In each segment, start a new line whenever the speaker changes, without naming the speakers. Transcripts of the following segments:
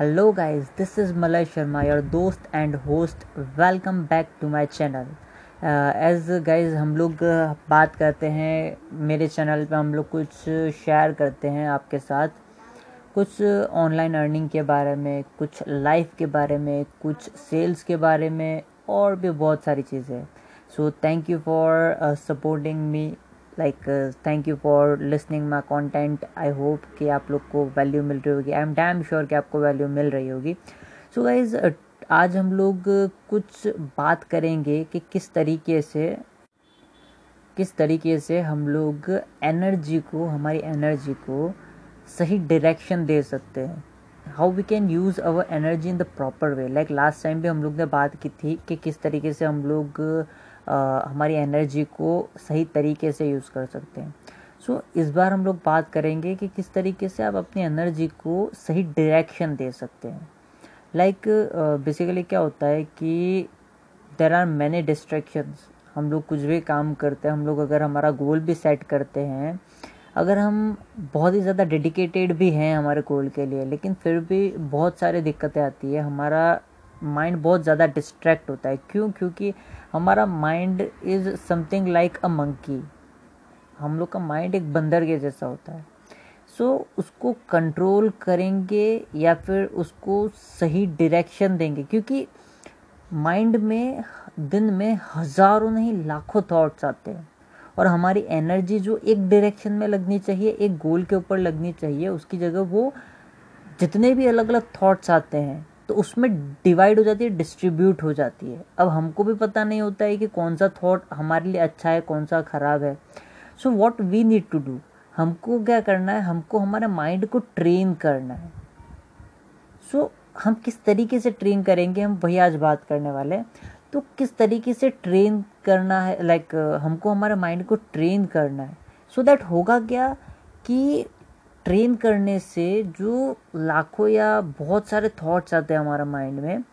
Hello guys this is Malay Sharma your दोस्त and host welcome back to my channel as guys हम लोग uh, बात करते हैं मेरे चैनल पे हम लोग कुछ शेयर करते हैं आपके साथ. कुछ ऑनलाइन अर्निंग के बारे में कुछ लाइफ के बारे में कुछ सेल्स के बारे में और भी बहुत सारी चीज़ें. So thank you for supporting me like thank you for listening my content I hope कि आप लोग को वैल्यू मिल रही होगी. आई एम डैम श्योर कि आपको वैल्यू मिल रही होगी. सो so गाइज़ आज हम लोग कुछ बात करेंगे कि किस तरीके से, किस तरीके से हम लोग एनर्जी को, हमारी एनर्जी को सही डायरेक्शन दे सकते हैं. How we can use our energy in the proper way like last time भी हम लोग ने बात की थी कि किस तरीके से हम लोग हमारी एनर्जी को सही तरीके से यूज़ कर सकते हैं। सो so, इस बार हम लोग बात करेंगे कि किस तरीके से आप अपनी एनर्जी को सही डायरेक्शन दे सकते हैं। लाइक बेसिकली क्या होता है कि देर आर मैनी डिस्ट्रैक्शंस हम लोग कुछ भी काम करते हैं हम लोग अगर हमारा गोल भी सेट करते हैं अगर हम बहुत ही ज़्यादा डेडिकेटेड भी हैं हमारे गोल के लिए लेकिन फिर भी बहुत सारी दिक्कतें आती है हमारा माइंड बहुत ज़्यादा डिस्ट्रैक्ट होता है। क्यों? क्योंकि हमारा mind is something like a monkey हम लोग का माइंड एक बंदर के जैसा होता है। सो so, उसको कंट्रोल करेंगे या फिर उसको सही डायरेक्शन देंगे। क्योंकि माइंड में दिन में हज़ारों नहीं लाखों थॉट्स आते हैं। और हमारी एनर्जी जो एक डायरेक्शन में लगनी चाहिए एक गोल के ऊपर लगनी चाहिए उसकी जगह वो जितने भी अलग अलग थॉट्स आते हैं तो उसमें डिवाइड हो जाती है डिस्ट्रीब्यूट हो जाती है। अब हमको भी पता नहीं होता है कि कौन सा थॉट हमारे लिए अच्छा है कौन सा ख़राब है। So what we need to do हमको क्या करना है? हमको हमारे माइंड को ट्रेन करना है। सो so, हम किस तरीके से ट्रेन करेंगे? हम वही आज बात करने वाले हैं। तो किस तरीके से ट्रेन करना है? लाइक like, हमको हमारे माइंड को ट्रेन करना है। सो so दैट होगा क्या कि ट्रेन करने से जो लाखों या बहुत सारे थॉट्स आते हैं हमारे माइंड में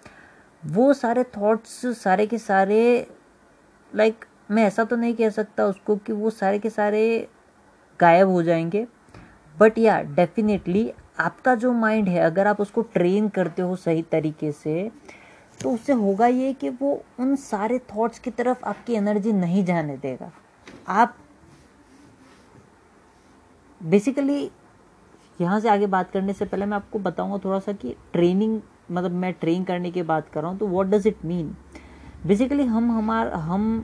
वो सारे थॉट्स सारे के सारे लाइक like, मैं ऐसा तो नहीं कह सकता उसको कि वो सारे के सारे गायब हो जाएँगे। बट या डेफिनेटली आपका जो माइंड है अगर आप उसको ट्रेन करते हो सही तरीके से तो उससे होगा ये कि वो उन सारे थॉट्स की तरफ़ आपकी एनर्जी नहीं जाने देगा। आप बेसिकली यहाँ से आगे बात करने से पहले मैं आपको बताऊँगा थोड़ा सा कि ट्रेनिंग मतलब मैं ट्रेन करने की बात कर रहा हूँ तो what does it mean basically हम हमार, हम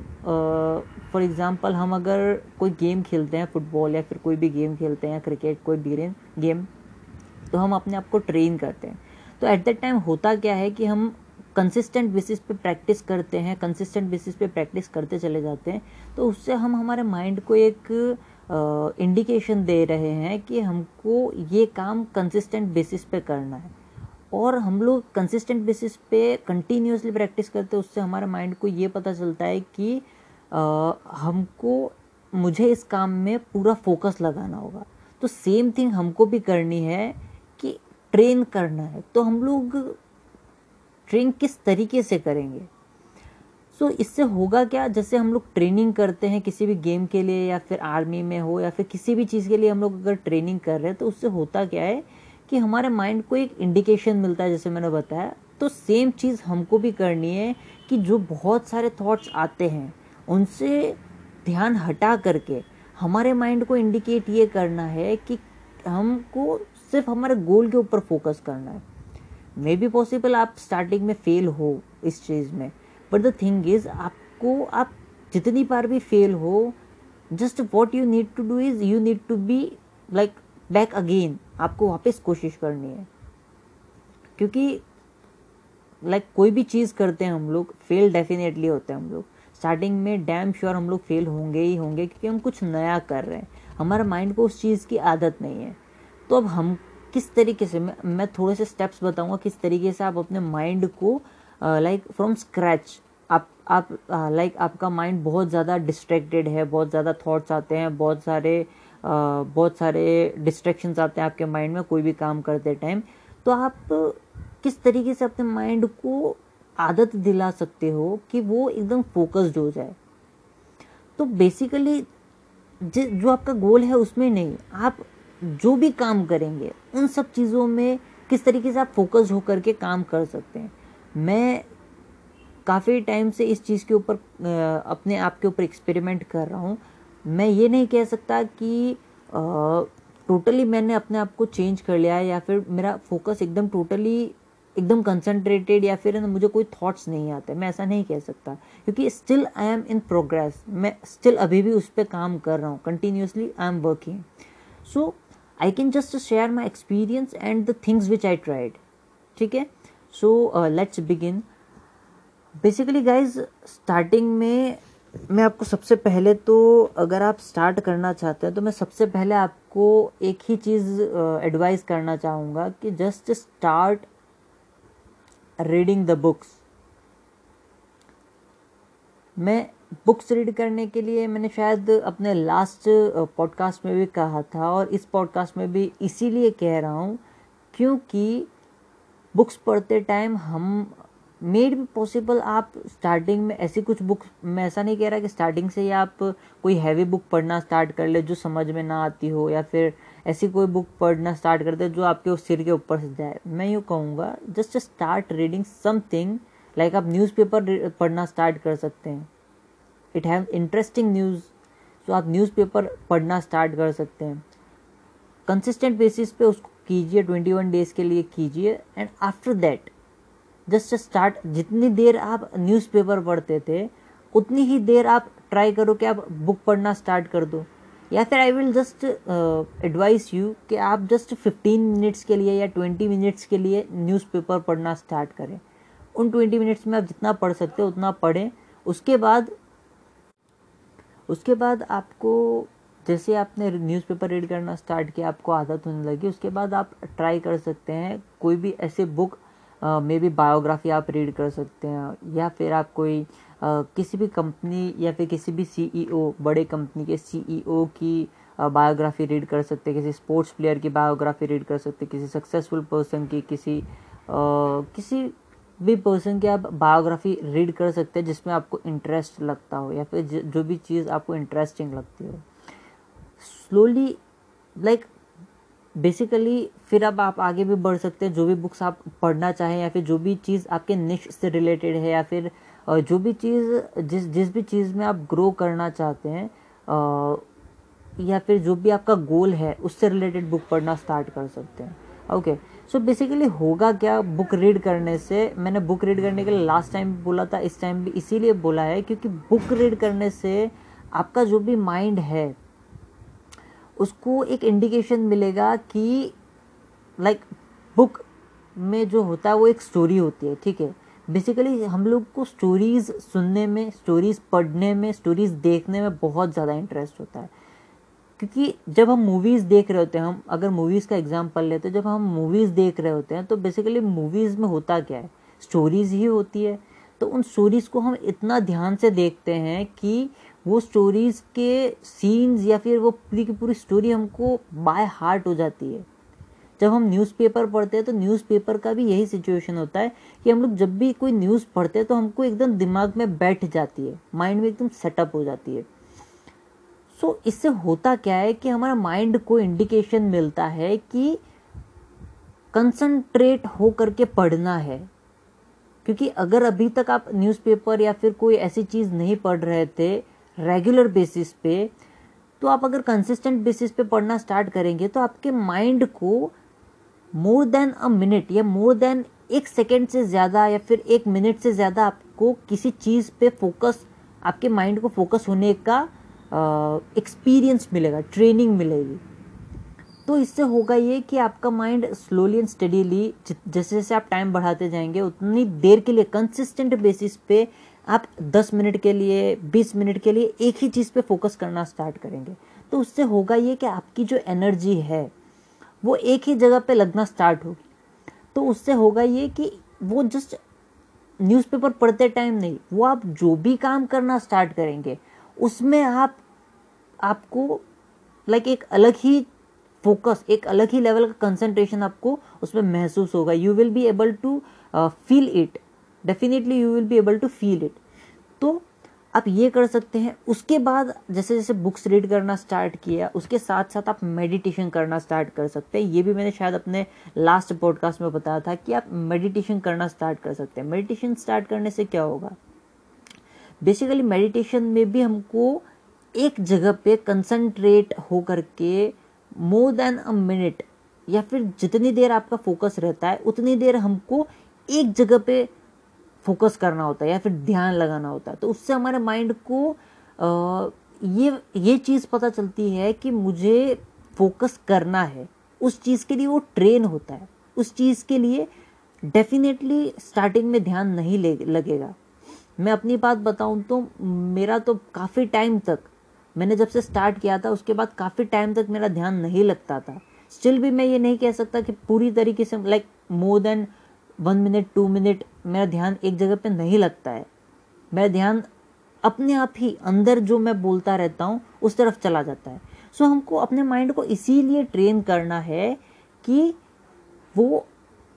फॉर एग्ज़ाम्पल हम अगर कोई गेम खेलते हैं फुटबॉल या फिर कोई भी गेम खेलते हैं क्रिकेट कोई भी गेम तो हम अपने आप को ट्रेन करते हैं। तो एट दैट टाइम होता क्या है कि हम कंसिस्टेंट बेसिस पे प्रैक्टिस करते हैं कंसिस्टेंट बेसिस पे प्रैक्टिस करते चले जाते हैं तो उससे हम हमारे माइंड को एक इंडिकेशन दे रहे हैं कि हमको ये काम कंसिस्टेंट बेसिस पे करना है। और हम लोग कंसिस्टेंट बेसिस पे कंटिन्यूसली प्रैक्टिस करते हैं उससे हमारे माइंड को ये पता चलता है कि आ, हमको मुझे इस काम में पूरा फोकस लगाना होगा। तो सेम थिंग हमको भी करनी है कि ट्रेन करना है। तो हम लोग ट्रेन किस तरीके से करेंगे? सो so, इससे होगा क्या? जैसे हम लोग ट्रेनिंग करते हैं किसी भी गेम के लिए या फिर आर्मी में हो या फिर किसी भी चीज़ के लिए हम लोग अगर ट्रेनिंग कर रहे हैं तो उससे होता क्या है कि हमारे माइंड को एक इंडिकेशन मिलता है जैसे मैंने बताया। तो सेम चीज़ हमको भी करनी है कि जो बहुत सारे थॉट्स आते हैं उनसे ध्यान हटा करके हमारे माइंड को इंडिकेट ये करना है कि हमको सिर्फ़ हमारे गोल के ऊपर फोकस करना है। मे बी पॉसिबल आप स्टार्टिंग में फेल हो इस चीज़ में। बट द थिंग इज़ आपको आप जितनी बार भी फेल हो just what you need to do is you need to be like back again आपको वापस कोशिश करनी है। क्योंकि लाइक like, कोई भी चीज़ करते हैं हम लोग फेल डेफिनेटली होते हैं हम लोग। स्टार्टिंग में डैम श्योर हम लोग फेल होंगे ही होंगे क्योंकि हम कुछ नया कर रहे हैं। हमारे माइंड को उस चीज़ की आदत नहीं है। तो अब हम किस तरीके से मैं मैं थोड़े से स्टेप्स बताऊँगा किस तरीके से आप अपने माइंड को लाइक फ्रॉम स्क्रैच आप आप लाइक आपका माइंड बहुत ज़्यादा डिस्ट्रैक्टेड है, बहुत ज़्यादा थॉट्स आते हैं, बहुत सारे बहुत सारे डिस्ट्रैक्शंस आते हैं आपके माइंड में कोई भी काम करते टाइम तो आप किस तरीके से अपने माइंड को आदत दिला सकते हो कि वो एकदम फोकस्ड हो जाए? तो बेसिकली जो आपका गोल है उसमें नहीं, आप जो भी काम करेंगे, उन सब चीज़ों में किस तरीके से आप फोकस होकर के काम कर सकते हैं। मैं काफ़ी टाइम से इस चीज़ के ऊपर अपने आप के ऊपर एक्सपेरिमेंट कर रहा हूँ। मैं ये नहीं कह सकता कि टोटली मैंने अपने आप को चेंज कर लिया है या फिर मेरा फोकस एकदम टोटली एकदम कंसंट्रेटेड या फिर मुझे कोई थॉट्स नहीं आते। मैं ऐसा नहीं कह सकता। क्योंकि still I am in progress मैं स्टिल अभी भी उस पर काम कर रहा हूँ। Continuously I am working so I can just share my experience and the things which I tried ठीक है? So let's begin basically guys starting में मैं आपको सबसे पहले तो अगर आप स्टार्ट करना चाहते हैं तो मैं सबसे पहले आपको एक ही चीज़ एडवाइस uh, करना चाहूँगा कि just start reading the books मैं बुक्स रीड करने के लिए मैंने शायद अपने लास्ट पॉडकास्ट में भी कहा था और इस पॉडकास्ट में भी इसीलिए कह रहा हूँ क्योंकि बुक्स पढ़ते टाइम हम मेड भी पॉसिबल आप स्टार्टिंग में ऐसी कुछ बुक मैं ऐसा नहीं कह रहा कि स्टार्टिंग से ही आप कोई हैवी बुक पढ़ना स्टार्ट कर ले जो समझ में ना आती हो या फिर ऐसी कोई बुक पढ़ना स्टार्ट कर दे जो आपके उस सिर के ऊपर से जाए। मैं यूँ कहूँगा just start reading something like आप न्यूज़पेपर पढ़ना स्टार्ट कर सकते हैं। इट हैव इंटरेस्टिंग न्यूज़ तो आप न्यूज़पेपर पढ़ना स्टार्ट कर सकते हैं। कंसिस्टेंट बेसिस पे उसको कीजिए ट्वेंटी वन डेज़ के लिए कीजिए and after that just start जितनी देर आप न्यूज़पेपर पढ़ते थे, उतनी ही देर आप ट्राई करो कि आप बुक पढ़ना स्टार्ट कर दो। या फिर I will just advice you कि आप जस्ट 15 मिनट्स के लिए या 20 मिनट्स के लिए न्यूज़पेपर पढ़ना स्टार्ट करें। उन 20 मिनट्स में आप जितना पढ़ सकते हो, उतना पढ़ें। उसके बाद उसके बाद आपको जैसे आपने न्यूज़पेपर रीड करना स्टार्ट किया आपको आदत होने लगी उसके बाद आप ट्राई कर सकते हैं कोई भी ऐसे बुक मे बी बायोग्राफी आप रीड कर सकते हैं या फिर आप कोई uh, किसी भी कंपनी या फिर किसी भी सीईओ e बड़े कंपनी के सीईओ e की बायोग्राफी रीड कर सकते हैं किसी स्पोर्ट्स प्लेयर की बायोग्राफी रीड कर सकते किसी सक्सेसफुल पर्सन की किसी uh, किसी भी पर्सन की आप बायोग्राफी रीड कर सकते हैं जिसमें आपको इंटरेस्ट लगता हो या फिर जो भी चीज़ आपको इंटरेस्टिंग लगती हो। स्लोली लाइक बेसिकली फिर अब आप आगे भी बढ़ सकते हैं, जो भी बुक्स आप पढ़ना चाहें या फिर जो भी चीज़ आपके निश से रिलेटेड है या फिर जो भी चीज़, जिस जिस भी चीज़ में आप ग्रो करना चाहते हैं या फिर जो भी आपका गोल है, उससे रिलेटेड बुक पढ़ना स्टार्ट कर सकते हैं। ओके सो बेसिकली होगा क्या बुक रीड करने से? मैंने बुक रीड करने के लिए लास्ट टाइम बोला था, इस टाइम भी इसीलिए बोला है, क्योंकि बुक रीड करने से आपका जो भी माइंड है उसको एक इंडिकेशन मिलेगा कि लाइक like, बुक में जो होता है वो एक स्टोरी होती है ठीक है? बेसिकली हम लोग को स्टोरीज़ सुनने में स्टोरीज़ पढ़ने में स्टोरीज़ देखने में बहुत ज़्यादा इंटरेस्ट होता है। क्योंकि जब हम मूवीज़ देख रहे होते हैं हम अगर मूवीज़ का एग्ज़ाम्पल लेते हैं जब हम मूवीज़ देख रहे होते हैं तो बेसिकली मूवीज़ में होता क्या है? स्टोरीज़ ही होती है। तो उन स्टोरीज़ को हम इतना ध्यान से देखते हैं कि वो स्टोरीज़ के सीन्स या फिर वो पूरी की पूरी स्टोरी हमको बाय हार्ट हो जाती है। जब हम न्यूज़पेपर पढ़ते हैं तो न्यूज़पेपर का भी यही सिचुएशन होता है कि हम लोग जब भी कोई न्यूज़ पढ़ते हैं तो हमको एकदम दिमाग में बैठ जाती है। माइंड में एकदम सेटअप हो जाती है। सो so, इससे होता क्या है कि हमारा माइंड को इंडिकेशन मिलता है कि कंसंट्रेट हो करके पढ़ना है। क्योंकि अगर अभी तक आप न्यूज़पेपर या फिर कोई ऐसी चीज़ नहीं पढ़ रहे थे रेगुलर बेसिस पे तो आप अगर कंसिस्टेंट बेसिस पे पढ़ना स्टार्ट करेंगे तो आपके माइंड को मोर देन अ मिनट या मोर देन एक सेकेंड से ज़्यादा या फिर एक मिनट से ज़्यादा आपको किसी चीज़ पे फोकस आपके माइंड को फोकस होने का एक्सपीरियंस मिलेगा ट्रेनिंग मिलेगी। तो इससे होगा ये कि आपका माइंड स्लोली एंड स्टडीली जैसे जैसे आप टाइम बढ़ाते जाएँगे, उतनी देर के लिए कंसिस्टेंट बेसिस पे आप 10 मिनट के लिए 20 मिनट के लिए एक ही चीज़ पे फोकस करना स्टार्ट करेंगे। तो उससे होगा ये कि आपकी जो एनर्जी है, वो एक ही जगह पे लगना स्टार्ट होगी। तो उससे होगा ये कि वो जस्ट न्यूज़पेपर पढ़ते टाइम नहीं, वो आप जो भी काम करना स्टार्ट करेंगे, उसमें आप, आपको लाइक एक अलग ही फोकस एक अलग ही लेवल का कंसंट्रेशन आपको उसमें महसूस होगा। You will be able to feel it definitely you will be able to feel it तो आप ये कर सकते हैं, उसके बाद जैसे जैसे बुक्स रीड करना स्टार्ट किया, उसके साथ साथ आप मेडिटेशन करना स्टार्ट कर सकते हैं। ये भी मैंने शायद अपने लास्ट पॉडकास्ट में बताया था कि आप मेडिटेशन करना स्टार्ट कर सकते हैं। मेडिटेशन स्टार्ट करने से क्या होगा? बेसिकली मेडिटेशन में भी हमको एक जगह पे कंसंट्रेट हो करके मोर देन अ मिनट या फिर जितनी देर आपका फोकस रहता है, उतनी देर हमको एक जगह पे फोकस करना होता है या फिर ध्यान लगाना होता है तो उससे हमारे माइंड को ये ये चीज़ पता चलती है कि मुझे फोकस करना है, उस चीज़ के लिए वो ट्रेन होता है, उस चीज़ के लिए डेफिनेटली स्टार्टिंग में ध्यान नहीं ले, लगेगा। मैं अपनी बात बताऊँ तो मेरा तो काफ़ी टाइम तक, मैंने जब से स्टार्ट किया था, उसके बाद काफ़ी टाइम तक मेरा ध्यान नहीं लगता था। स्टिल भी मैं ये नहीं कह सकता कि पूरी तरीके से, like more than one minute two minute मेरा ध्यान एक जगह पे नहीं लगता है। मेरा ध्यान अपने आप ही अंदर जो मैं बोलता रहता हूँ उस तरफ़ चला जाता है। सो so, हमको अपने माइंड को इसीलिए ट्रेन करना है कि वो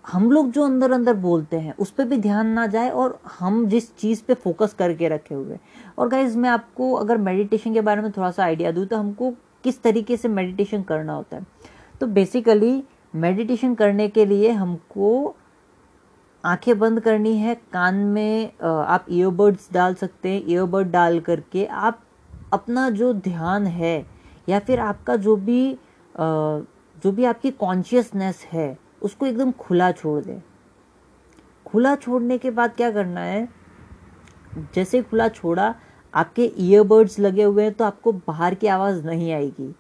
हम लोग जो अंदर अंदर बोलते हैं उस पर भी ध्यान ना जाए और हम जिस चीज़ पे फोकस करके रखे हुए और गाइज़ मैं आपको अगर मेडिटेशन के बारे में थोड़ा सा आइडिया दूँ तो हमको किस तरीके से मेडिटेशन करना होता है। तो बेसिकली मेडिटेशन करने के लिए हमको आँखें बंद करनी है, कान में आप ईयरबड्स डाल सकते हैं ईयरबड डाल करके आप अपना जो ध्यान है या फिर आपका जो भी जो भी आपकी कॉन्शियसनेस है, उसको एकदम खुला छोड़ दें। खुला छोड़ने के बाद क्या करना है? जैसे खुला छोड़ा, आपके ईयरबड्स लगे हुए हैं तो आपको बाहर की आवाज़ नहीं आएगी।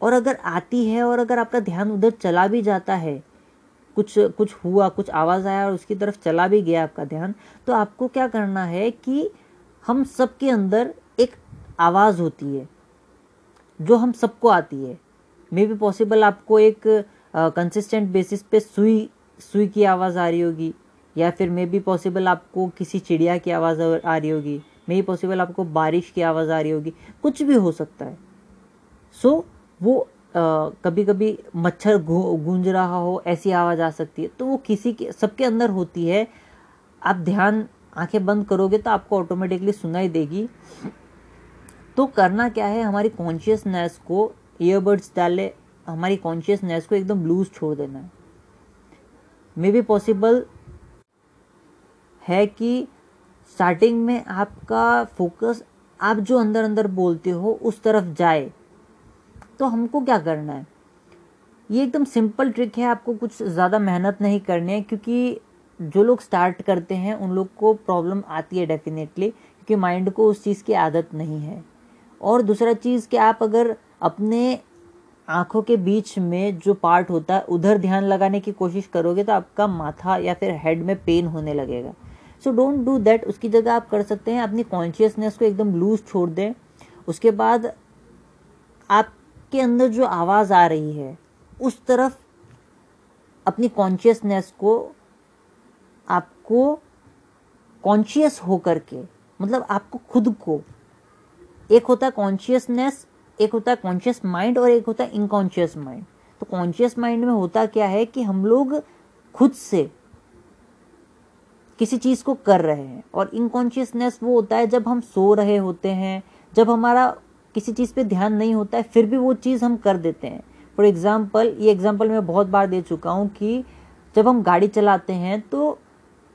और अगर आती है और अगर आपका ध्यान उधर चला भी जाता है कुछ कुछ हुआ कुछ आवाज़ आया और उसकी तरफ़ चला भी गया आपका ध्यान तो आपको क्या करना है कि हम सबके अंदर एक आवाज़ होती है जो हम सबको आती है। मे बी पॉसिबल आपको एक कंसिस्टेंट बेसिस पे सुई सुई की आवाज़ आ रही होगी या फिर मे बी पॉसिबल आपको किसी चिड़िया की आवाज़ आ रही होगी मे बी पॉसिबल आपको बारिश की आवाज़ आ रही होगी कुछ भी हो सकता है। सो so, वो कभी कभी मच्छर गूंज रहा हो, ऐसी आवाज़ आ सकती है। तो वो किसी के, सबके अंदर होती है। आप ध्यान, आँखें बंद करोगे तो आपको ऑटोमेटिकली सुनाई देगी। तो करना क्या है? हमारी कॉन्शियसनेस को ईयरबड्स डाले, हमारी कॉन्शियसनेस को एकदम लूज छोड़ देना है। मे बी पॉसिबल है कि स्टार्टिंग में आपका फोकस आप जो अंदर अंदर बोलते हो, उस तरफ़ जाए। तो हमको क्या करना है? ये एकदम सिंपल ट्रिक है, आपको कुछ ज़्यादा मेहनत नहीं करनी है, क्योंकि जो लोग स्टार्ट करते हैं, उन लोग को प्रॉब्लम आती है डेफिनेटली क्योंकि माइंड को उस चीज़ की आदत नहीं है। और दूसरा चीज़ कि आप अगर अपने आँखों के बीच में जो पार्ट होता है, उधर ध्यान लगाने की कोशिश करोगे तो आपका माथा या फिर हेड में पेन होने लगेगा। सो डोंट डू दैट उसकी जगह आप कर सकते हैं, अपनी कॉन्शियसनेस को एकदम लूज छोड़ दें। उसके बाद आप आपके अंदर जो आवाज़ आ रही है, उस तरफ़ अपनी कॉन्शियसनेस को आपको कॉन्शियस होकर के मतलब आपको खुद को, एक होता है कॉन्शियसनेस एक होता है कॉन्शियस माइंड और एक होता है इनकॉन्शियस माइंड तो कॉन्शियस माइंड में होता क्या है कि हम लोग खुद से किसी चीज़ को कर रहे हैं और इनकॉन्शियसनेस वो होता है जब हम सो रहे होते हैं, जब हमारा किसी चीज़ पे ध्यान नहीं होता है, फिर भी वो चीज़ हम कर देते हैं। फॉर एग्ज़ाम्पल ये एग्ज़ाम्पल मैं बहुत बार दे चुका हूँ कि जब हम गाड़ी चलाते हैं तो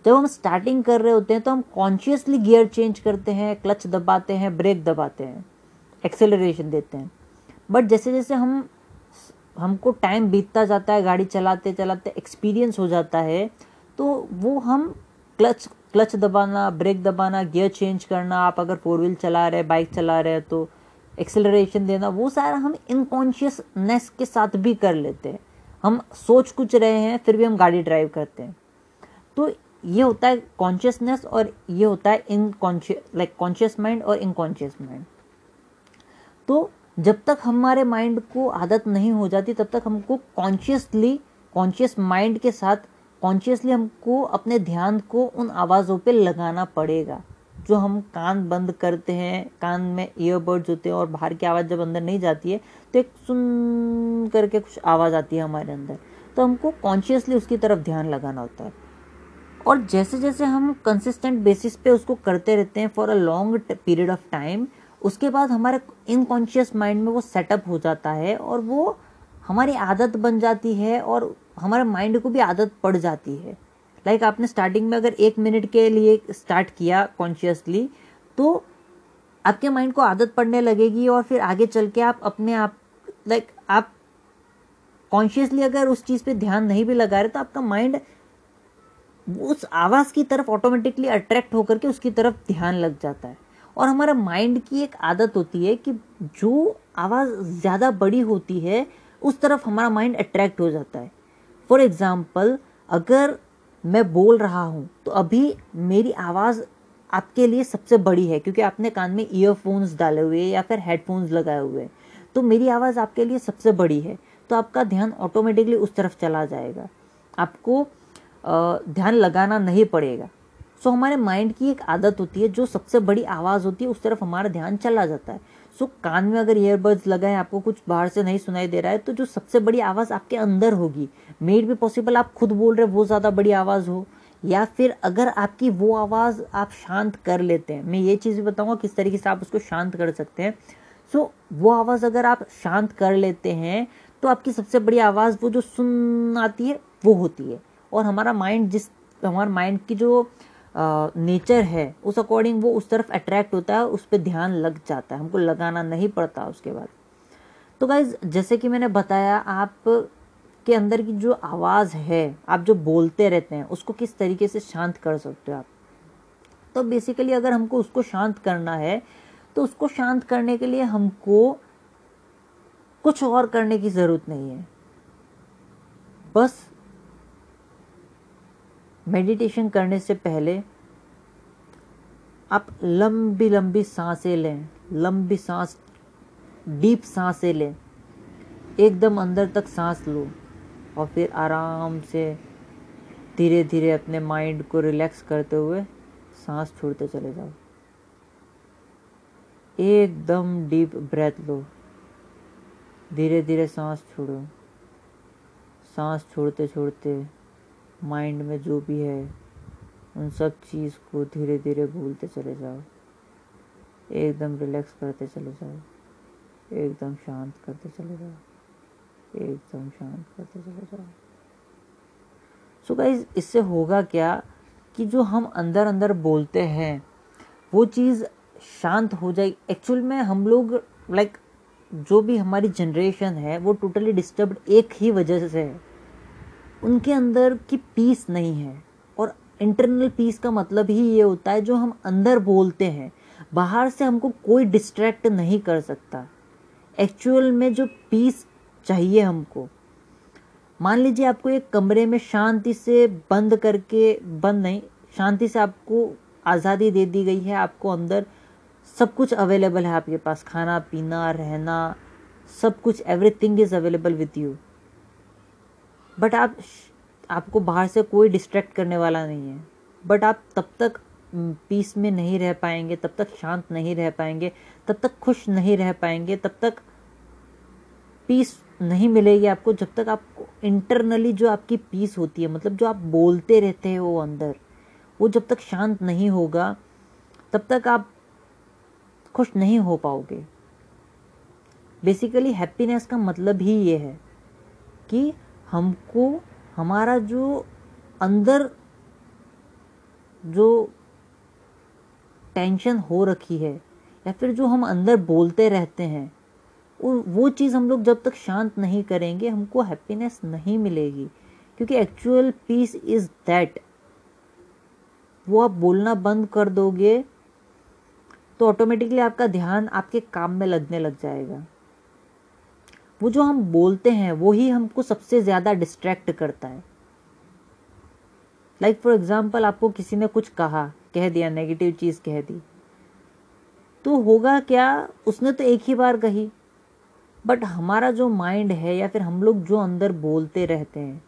जब हम स्टार्टिंग कर रहे होते हैं तो हम कॉन्शियसली गियर चेंज करते हैं क्लच दबाते हैं ब्रेक दबाते हैं एक्सेलरेशन देते हैं। बट जैसे जैसे हम, हमको टाइम बीतता जाता है, गाड़ी चलाते चलाते एक्सपीरियंस हो जाता है तो वो हम क्लच क्लच दबाना ब्रेक दबाना गियर चेंज करना, आप अगर फोर व्हील चला रहे बाइक चला रहे तो एक्सेलरेशन देना, वो सारा हम इनकॉन्शियसनेस के साथ भी कर लेते हैं। हम सोच कुछ रहे हैं, फिर भी हम गाड़ी ड्राइव करते हैं। तो ये होता है कॉन्शियसनेस और ये होता है इनकॉन्शियस लाइक कॉन्शियस माइंड और इनकॉन्शियस माइंड तो जब तक हमारे माइंड को आदत नहीं हो जाती, तब तक हमको कॉन्शियसली कॉन्शियस माइंड के साथ कॉन्शियसली हमको अपने ध्यान को उन आवाज़ों पे लगाना पड़ेगा। जो हम कान बंद करते हैं, कान में ईयरबड्स होते हैं और बाहर की आवाज़ जब अंदर नहीं जाती है तो एक सुन करके कुछ आवाज़ आती है हमारे अंदर। तो हमको कॉन्शियसली उसकी तरफ़ ध्यान लगाना होता है। और जैसे जैसे हम कंसिस्टेंट बेसिस पे उसको करते रहते हैं for a long period of time उसके बाद हमारे इनकॉन्शियस माइंड में वो सेटअप हो जाता है और वो हमारी आदत बन जाती है और हमारे माइंड को भी आदत पड़ जाती है। लाइक आपने स्टार्टिंग में अगर एक मिनट के लिए स्टार्ट किया कॉन्शियसली तो आपके माइंड को आदत पड़ने लगेगी और फिर आगे चल के आप अपने आप लाइक आप कॉन्शियसली अगर उस चीज़ पे ध्यान नहीं भी लगा रहे तो आपका माइंड उस आवाज़ की तरफ़ ऑटोमेटिकली अट्रैक्ट होकर के उसकी तरफ़ ध्यान लग जाता है। और हमारा माइंड की एक आदत होती है कि जो आवाज़ ज़्यादा बड़ी होती है, उस तरफ़ हमारा माइंड अट्रैक्ट हो जाता है। फॉर एग्ज़ाम्पल अगर मैं बोल रहा हूँ तो अभी मेरी आवाज़ आपके लिए सबसे बड़ी है, क्योंकि आपने कान में ईयरफोन्स डाले हुए या फिर हेडफोन्स लगाए हुए तो मेरी आवाज़ आपके लिए सबसे बड़ी है तो आपका ध्यान ऑटोमेटिकली उस तरफ़ चला जाएगा। आपको ध्यान लगाना नहीं पड़ेगा। सो हमारे माइंड की एक आदत होती है, जो सबसे बड़ी आवाज़ होती है, उस तरफ़ हमारा ध्यान चला जाता है। सो कान में अगर ईयरबड्स लगाए आपको कुछ बाहर से नहीं सुनाई दे रहा है तो जो सबसे बड़ी आवाज़ आपके अंदर होगी। मेड भी पॉसिबल आप खुद बोल रहे वो ज़्यादा बड़ी आवाज़ हो। या फिर अगर आपकी वो आवाज़ आप शांत कर लेते हैं मैं ये चीज़ भी बताऊँगा किस तरीके से आप उसको शांत कर सकते हैं। सो so, वो आवाज़ अगर आप शांत कर लेते हैं तो आपकी सबसे बड़ी आवाज़ वो जो सुन आती है वो होती है। और हमारा माइंड जिस हमारा माइंड की जो नेचर है, उस अकॉर्डिंग वो उस तरफ़ अट्रैक्ट होता है, उस पर ध्यान लग जाता है, हमको लगाना नहीं पड़ता उसके बाद। तो गाइज़ जैसे कि मैंने बताया, आप के अंदर की जो आवाज़ है, आप जो बोलते रहते हैं, उसको किस तरीके से शांत कर सकते हो आप? तो बेसिकली अगर हमको उसको शांत करना है तो उसको शांत करने के लिए हमको कुछ और करने की ज़रूरत नहीं है। बस मेडिटेशन करने से पहले आप लंबी लंबी साँसें लें, लंबी सांस, डीप साँसें लें। एकदम अंदर तक सांस लो और फिर आराम से धीरे धीरे अपने माइंड को रिलैक्स करते हुए सांस छोड़ते चले जाओ। एकदम डीप ब्रेथ लो। धीरे धीरे सांस छोड़ो। सांस छोड़ते छोड़ते माइंड में जो भी है उन सब चीज़ को धीरे धीरे भूलते चले जाओ। एकदम रिलैक्स करते चले जाओ। एकदम शांत करते चले जाओ। एकदम शांत करते चले जाओ। सो गाइज़ इससे होगा क्या कि जो हम अंदर अंदर बोलते हैं वो चीज़ शांत हो जाए। एक्चुअल में हम लोग लाइक like, जो भी हमारी जनरेशन है वो टोटली डिस्टर्ब एक ही वजह से है। उनके अंदर की पीस नहीं है। और इंटरनल पीस का मतलब ही ये होता है जो हम अंदर बोलते हैं। बाहर से हमको कोई डिस्ट्रैक्ट नहीं कर सकता। एक्चुअल में जो पीस चाहिए हमको। मान लीजिए आपको एक कमरे में शांति से बंद करके, बंद नहीं, शांति से आपको आज़ादी दे दी गई है, आपको अंदर सब कुछ अवेलेबल है, आपके पास खाना, पीना, रहना, सब कुछ everything is available with you but आप, आपको बाहर से कोई डिस्ट्रैक्ट करने वाला नहीं है। बट आप तब तक पीस में नहीं रह पाएँगे, तब तक शांत नहीं रह पाएँगे, तब तक खुश नहीं रह पाएँगे, तब तक पीस नहीं मिलेगी आपको जब तक आपको इंटरनली जो आपकी पीस होती है मतलब जो आप बोलते रहते हैं अंदर, वो जब तक शांत नहीं होगा, तब तक आप खुश नहीं हो पाओगे। बेसिकली हैप्पीनेस का मतलब ही ये है कि हमको, हमारा जो अंदर जो टेंशन हो रखी है, या फिर जो हम अंदर बोलते रहते हैं वो चीज़ हम लोग जब तक शांत नहीं करेंगे, हमको हैप्पीनेस नहीं मिलेगी। क्योंकि एक्चुअल पीस इज़ दैट वो आप बोलना बंद कर दोगे तो ऑटोमेटिकली आपका ध्यान आपके काम में लगने लग जाएगा। वो जो हम बोलते हैं, वो ही हमको सबसे ज़्यादा डिस्ट्रैक्ट करता है। लाइक फॉर एग्ज़ाम्पल आपको किसी ने कुछ कहा, कह दिया नेगेटिव चीज़ कह दी तो होगा क्या? उसने तो एक ही बार कही। बट हमारा जो माइंड है या फिर हम लोग जो अंदर बोलते रहते हैं,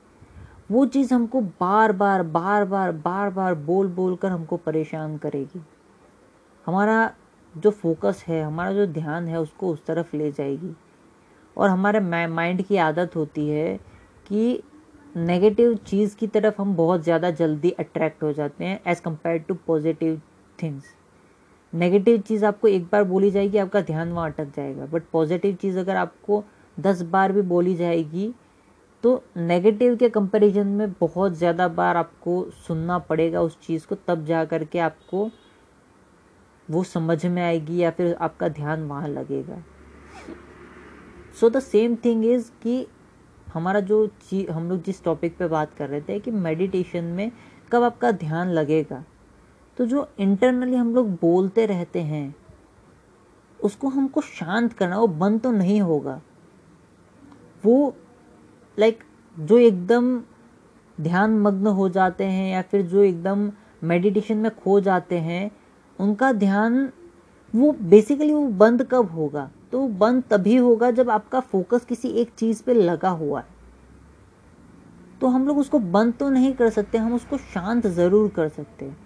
वो चीज़ हमको बार बार बार बार बार बार बोल बोल कर हमको परेशान करेगी। हमारा जो फोकस है, हमारा जो ध्यान है, उसको उस तरफ़ ले जाएगी। और हमारे माइंड की आदत होती है कि नेगेटिव चीज़ की तरफ़ हम बहुत ज़्यादा जल्दी अट्रैक्ट हो जाते हैं as compare to positive things negative चीज़ आपको एक बार बोली जाएगी, आपका ध्यान वहाँ अटक जाएगा। बट पॉजिटिव चीज़ अगर आपको दस बार भी बोली जाएगी तो नेगेटिव के कंपैरिजन में बहुत ज़्यादा बार आपको सुनना पड़ेगा उस चीज़ को, तब जा कर के आपको वो समझ में आएगी या फिर आपका ध्यान वहाँ लगेगा। So the same thing is कि हमारा जो चीज़ हम लोग जिस टॉपिक पे बात कर रहे थे कि मेडिटेशन में कब आपका ध्यान लगेगा? तो जो इंटरनली हम लोग बोलते रहते हैं उसको हमको शांत करना वो बंद तो नहीं होगा। वो लाइक like, जो एकदम ध्यान मग्न हो जाते हैं या फिर जो एकदम मेडिटेशन में खो जाते हैं उनका ध्यान वो बेसिकली वो बंद कब होगा? तो बंद तभी होगा जब आपका फोकस किसी एक चीज़ पे लगा हुआ है। तो हम लोग उसको बंद तो नहीं कर सकते, हम उसको शांत ज़रूर कर सकते हैं।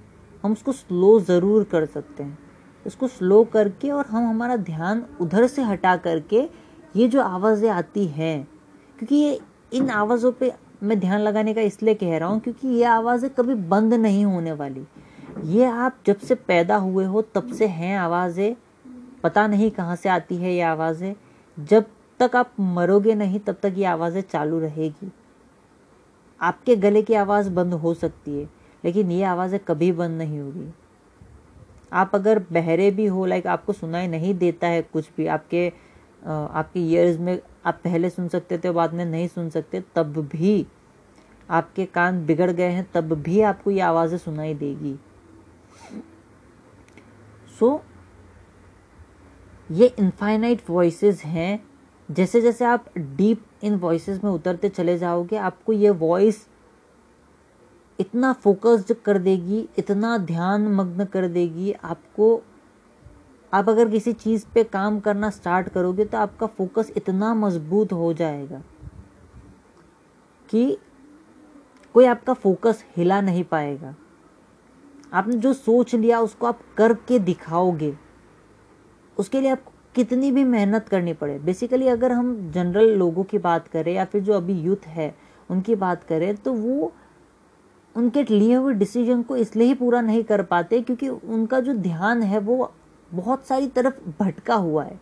हम उसको स्लो ज़रूर कर सकते हैं। उसको स्लो करके और हम हमारा ध्यान उधर से हटा करके ये जो आवाज़ें आती हैं, क्योंकि ये इन आवाज़ों पे मैं ध्यान लगाने का इसलिए कह रहा हूँ क्योंकि ये आवाज़ें कभी बंद नहीं होने वाली। ये आप जब से पैदा हुए हो तब से हैं आवाज़ें। पता नहीं कहाँ से आती है ये आवाज़ें। जब तक आप मरोगे नहीं तब तक ये आवाज़ें चालू रहेगी। आपके गले की आवाज़ बंद हो सकती है लेकिन ये आवाज़ें कभी बंद नहीं होगी। आप अगर बहरे भी हो लाइक आपको सुनाई नहीं देता है कुछ भी आपके आपके ईयर्स में आप पहले सुन सकते थे बाद में नहीं सुन सकते तब भी आपके कान बिगड़ गए हैं तब भी आपको ये आवाज़ें सुनाई देगी। सो so, ये इनफाइनाइट वॉइसेस हैं। जैसे जैसे आप डीप इन वॉइसेस में उतरते चले जाओगे, आपको ये वॉइस इतना फोकस्ड कर देगी, इतना ध्यान मग्न कर देगी, आपको, आप अगर किसी चीज़ पे काम करना स्टार्ट करोगे तो आपका फोकस इतना मज़बूत हो जाएगा कि कोई आपका फोकस हिला नहीं पाएगा। आपने जो सोच लिया, उसको आप करके दिखाओगे। उसके लिए आपको कितनी भी मेहनत करनी पड़े। बेसिकली अगर हम जनरल लोगों की बात करें या फिर जो अभी यूथ है, उनकी बात करें तो वो उनके लिए हुए डिसीज़न को इसलिए ही पूरा नहीं कर पाते क्योंकि उनका जो ध्यान है, वो बहुत सारी तरफ़ भटका हुआ है।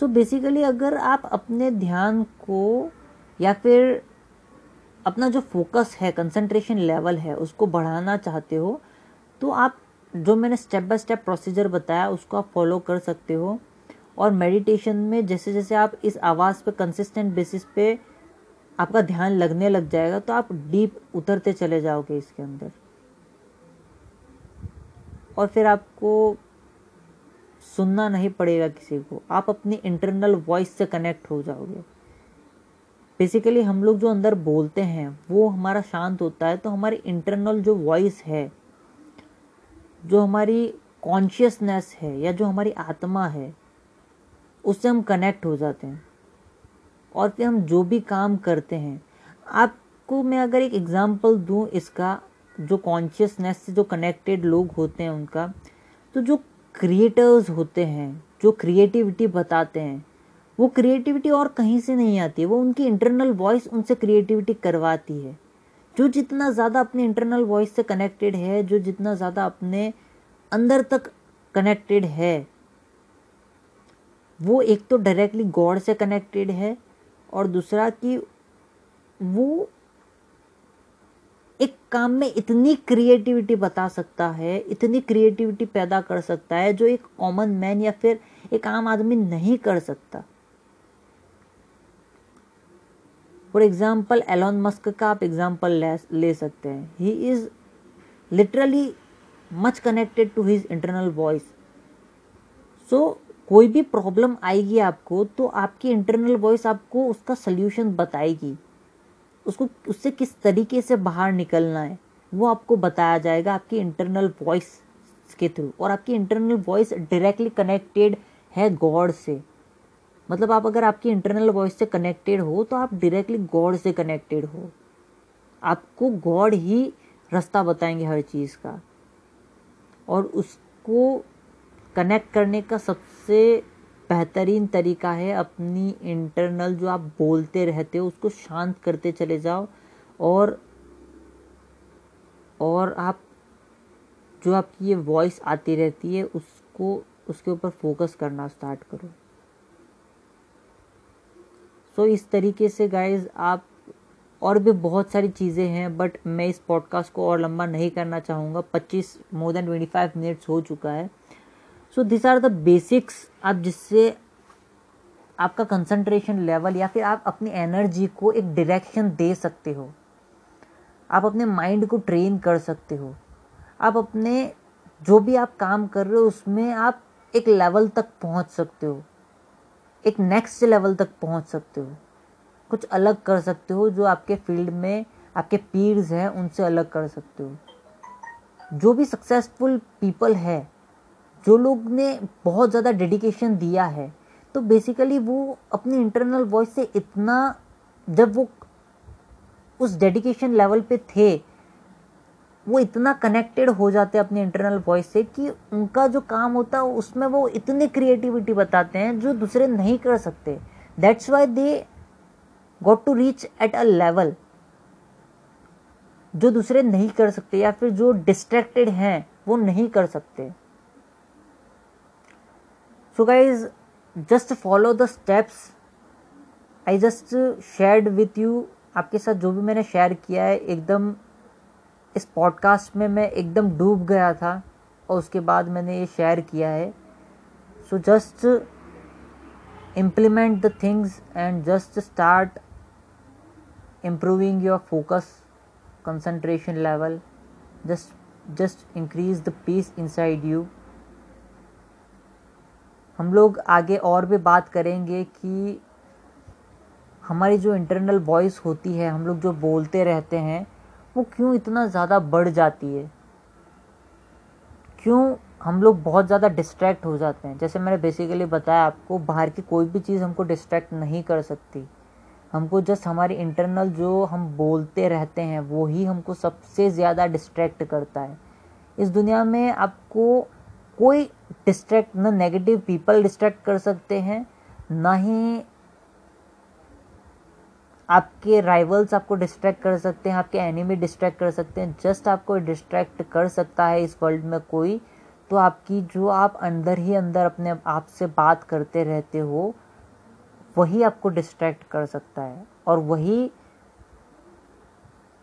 सो so बेसिकली अगर आप अपने ध्यान को या फिर अपना जो फोकस है कंसंट्रेशन लेवल है, उसको बढ़ाना चाहते हो तो आप जो मैंने स्टेप बाय स्टेप प्रोसीजर बताया, उसको आप फॉलो कर सकते हो। और मेडिटेशन में जैसे जैसे आप इस आवाज़ पे कंसिस्टेंट बेसिस पे आपका ध्यान लगने लग जाएगा तो आप डीप उतरते चले जाओगे इसके अंदर। और फिर आपको सुनना नहीं पड़ेगा किसी को। आप अपनी इंटरनल वॉइस से कनेक्ट हो जाओगे। बेसिकली हम लोग जो अंदर बोलते हैं, वो हमारा शांत होता है तो हमारी इंटरनल जो वॉइस है जो हमारी कॉन्शियसनेस है या जो हमारी आत्मा है, उससे हम कनेक्ट हो जाते हैं। और फिर हम जो भी काम करते हैं, आपको मैं अगर एक एग्ज़ाम्पल दूँ इसका, जो कॉन्शियसनेस से जो कनेक्टेड लोग होते हैं उनका तो जो क्रिएटर्स होते हैं, जो क्रिएटिविटी बताते हैं, वो क्रिएटिविटी और कहीं से नहीं आती, वो उनकी इंटरनल वॉइस उनसे क्रिएटिविटी करवाती है। जो जितना ज़्यादा अपने इंटरनल वॉइस से कनेक्टेड है, जो जितना ज़्यादा अपने अंदर तक कनेक्टेड है, वो एक तो डायरेक्टली गॉड से कनेक्टेड है और दूसरा कि वो एक काम में इतनी क्रिएटिविटी बता सकता है, इतनी क्रिएटिविटी पैदा कर सकता है, जो एक कॉमन मैन या फिर एक आम आदमी नहीं कर सकता। फॉर एग्ज़ाम्पल एलॉन मस्क का आप एग्ज़ाम्पल ले, सकते हैं। He is literally much connected to his internal voice so कोई भी प्रॉब्लम आएगी आपको तो आपकी इंटरनल वॉइस आपको उसका सल्यूशन बताएगी। उसको उससे किस तरीके से बाहर निकलना है वो आपको बताया जाएगा आपकी इंटरनल वॉइस के थ्रू और आपकी इंटरनल वॉइस डायरेक्टली कनेक्टेड है गॉड से। मतलब आप अगर आपकी इंटरनल वॉइस से कनेक्टेड हो तो आप डायरेक्टली गॉड से कनेक्टेड हो। आपको गॉड ही रास्ता बताएँगे हर चीज़ का। और उसको कनेक्ट करने का सबसे बेहतरीन तरीका है अपनी इंटरनल जो आप बोलते रहते हो, उसको शांत करते चले जाओ। और और आप, जो आपकी ये वॉइस आती रहती है, उसको, उसके ऊपर फोकस करना स्टार्ट करो। सो इस तरीके से गाइज़ आप और भी बहुत सारी चीज़ें हैं बट मैं इस पॉडकास्ट को और लंबा नहीं करना चाहूँगा। 25 मोर देन 25 मिनट्स हो चुका है। So this are the basics आप जिससे आपका कंसंट्रेशन लेवल या फिर आप अपनी एनर्जी को एक डायरेक्शन दे सकते हो। आप अपने माइंड को ट्रेन कर सकते हो। आप अपने जो भी आप काम कर रहे हो, उसमें आप एक लेवल तक पहुँच सकते हो। एक नेक्स्ट लेवल तक पहुँच सकते हो। कुछ अलग कर सकते हो जो आपके फ़ील्ड में आपके पीर्स हैं, उनसे अलग कर सकते हो। जो भी सक्सेसफुल पीपल है, जो लोग ने बहुत ज़्यादा डेडिकेशन दिया है तो बेसिकली वो अपनी इंटरनल वॉइस से इतना, जब वो उस डेडिकेशन लेवल पे थे वो इतना कनेक्टेड हो जाते हैं अपने इंटरनल वॉइस से कि उनका जो काम होता है, उसमें वो इतनी क्रिएटिविटी बताते हैं जो दूसरे नहीं कर सकते। That's why they got to reach at a level जो दूसरे नहीं कर सकते या फिर जो डिस्ट्रैक्टेड हैं, वो नहीं कर सकते। So guys just follow the steps I just shared with you आपके साथ जो भी मैंने शेयर किया है, एकदम इस पॉडकास्ट में मैं एकदम डूब गया था और उसके बाद मैंने ये शेयर किया है। So just implement the things and just start improving your focus concentration level just just increase the peace inside you हम लोग आगे और भी बात करेंगे कि हमारी जो इंटरनल वॉइस होती है, हम लोग जो बोलते रहते हैं वो क्यों इतना ज़्यादा बढ़ जाती है? क्यों हम लोग बहुत ज़्यादा डिस्ट्रैक्ट हो जाते हैं? जैसे मैंने बेसिकली बताया आपको, बाहर की कोई भी चीज़ हमको डिस्ट्रैक्ट नहीं कर सकती। हमको जस्ट हमारी इंटरनल जो हम बोलते रहते हैं, वो ही हमको सबसे ज़्यादा डिस्ट्रैक्ट करता है। इस दुनिया में आपको कोई डिस्ट्रैक्ट ना नेगेटिव पीपल डिस्ट्रैक्ट कर सकते हैं, ना ही आपके राइवल्स आपको डिस्ट्रैक्ट कर सकते हैं, आपके एनिमी डिस्ट्रैक्ट कर सकते हैं जस्ट आपको डिस्ट्रैक्ट कर सकता है इस वर्ल्ड में कोई तो आपकी जो आप अंदर ही अंदर अपने आप से बात करते रहते हो, वही आपको डिस्ट्रैक्ट कर सकता है। और वही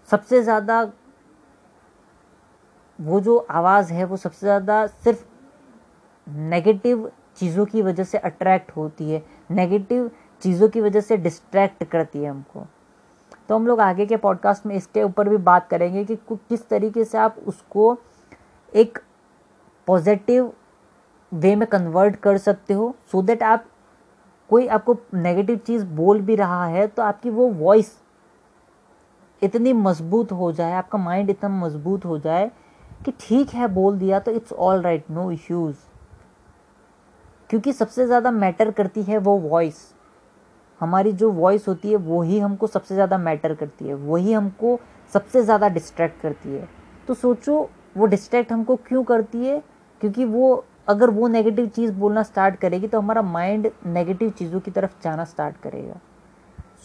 सबसे ज़्यादा वो जो आवाज़ है, वो सबसे ज़्यादा सिर्फ़ नेगेटिव चीज़ों की वजह से अट्रैक्ट होती है। नेगेटिव चीज़ों की वजह से डिस्ट्रैक्ट करती है हमको। तो हम लोग आगे के पॉडकास्ट में इसके ऊपर भी बात करेंगे कि किस तरीके से आप उसको एक पॉजिटिव वे में कन्वर्ट कर सकते हो सो so देट आप कोई आपको नेगेटिव चीज़ बोल भी रहा है तो आपकी वो वॉइस इतनी मज़बूत हो जाए, आपका माइंड इतना मज़बूत हो जाए कि ठीक है, बोल दिया तो it's all right no issues क्योंकि सबसे ज़्यादा मैटर करती है वो वॉइस हमारी जो वॉइस होती है वही हमको सबसे ज़्यादा मैटर करती है वही हमको सबसे ज़्यादा डिस्ट्रैक्ट करती है। तो सोचो वो डिस्ट्रैक्ट हमको क्यों करती है? क्योंकि वो अगर वो नेगेटिव चीज़ बोलना स्टार्ट करेगी तो हमारा माइंड नेगेटिव चीज़ों की तरफ़ जाना स्टार्ट करेगा।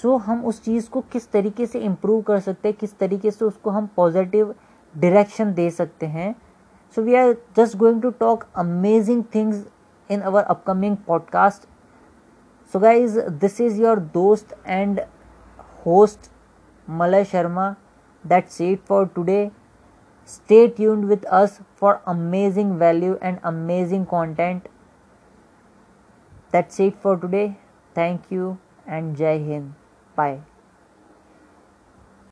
सो so, हम उस चीज़ को किस तरीके से इम्प्रूव कर सकते हैं किस तरीके से उसको हम पॉजिटिव डायरेक्शन दे सकते हैं। So we are just going to talk amazing things in our upcoming podcast So, guys, this is your dost and host Malay Sharma. That's it for today. Stay tuned with us for amazing value and amazing content. That's it for today. Thank you and Jai Hind. Bye.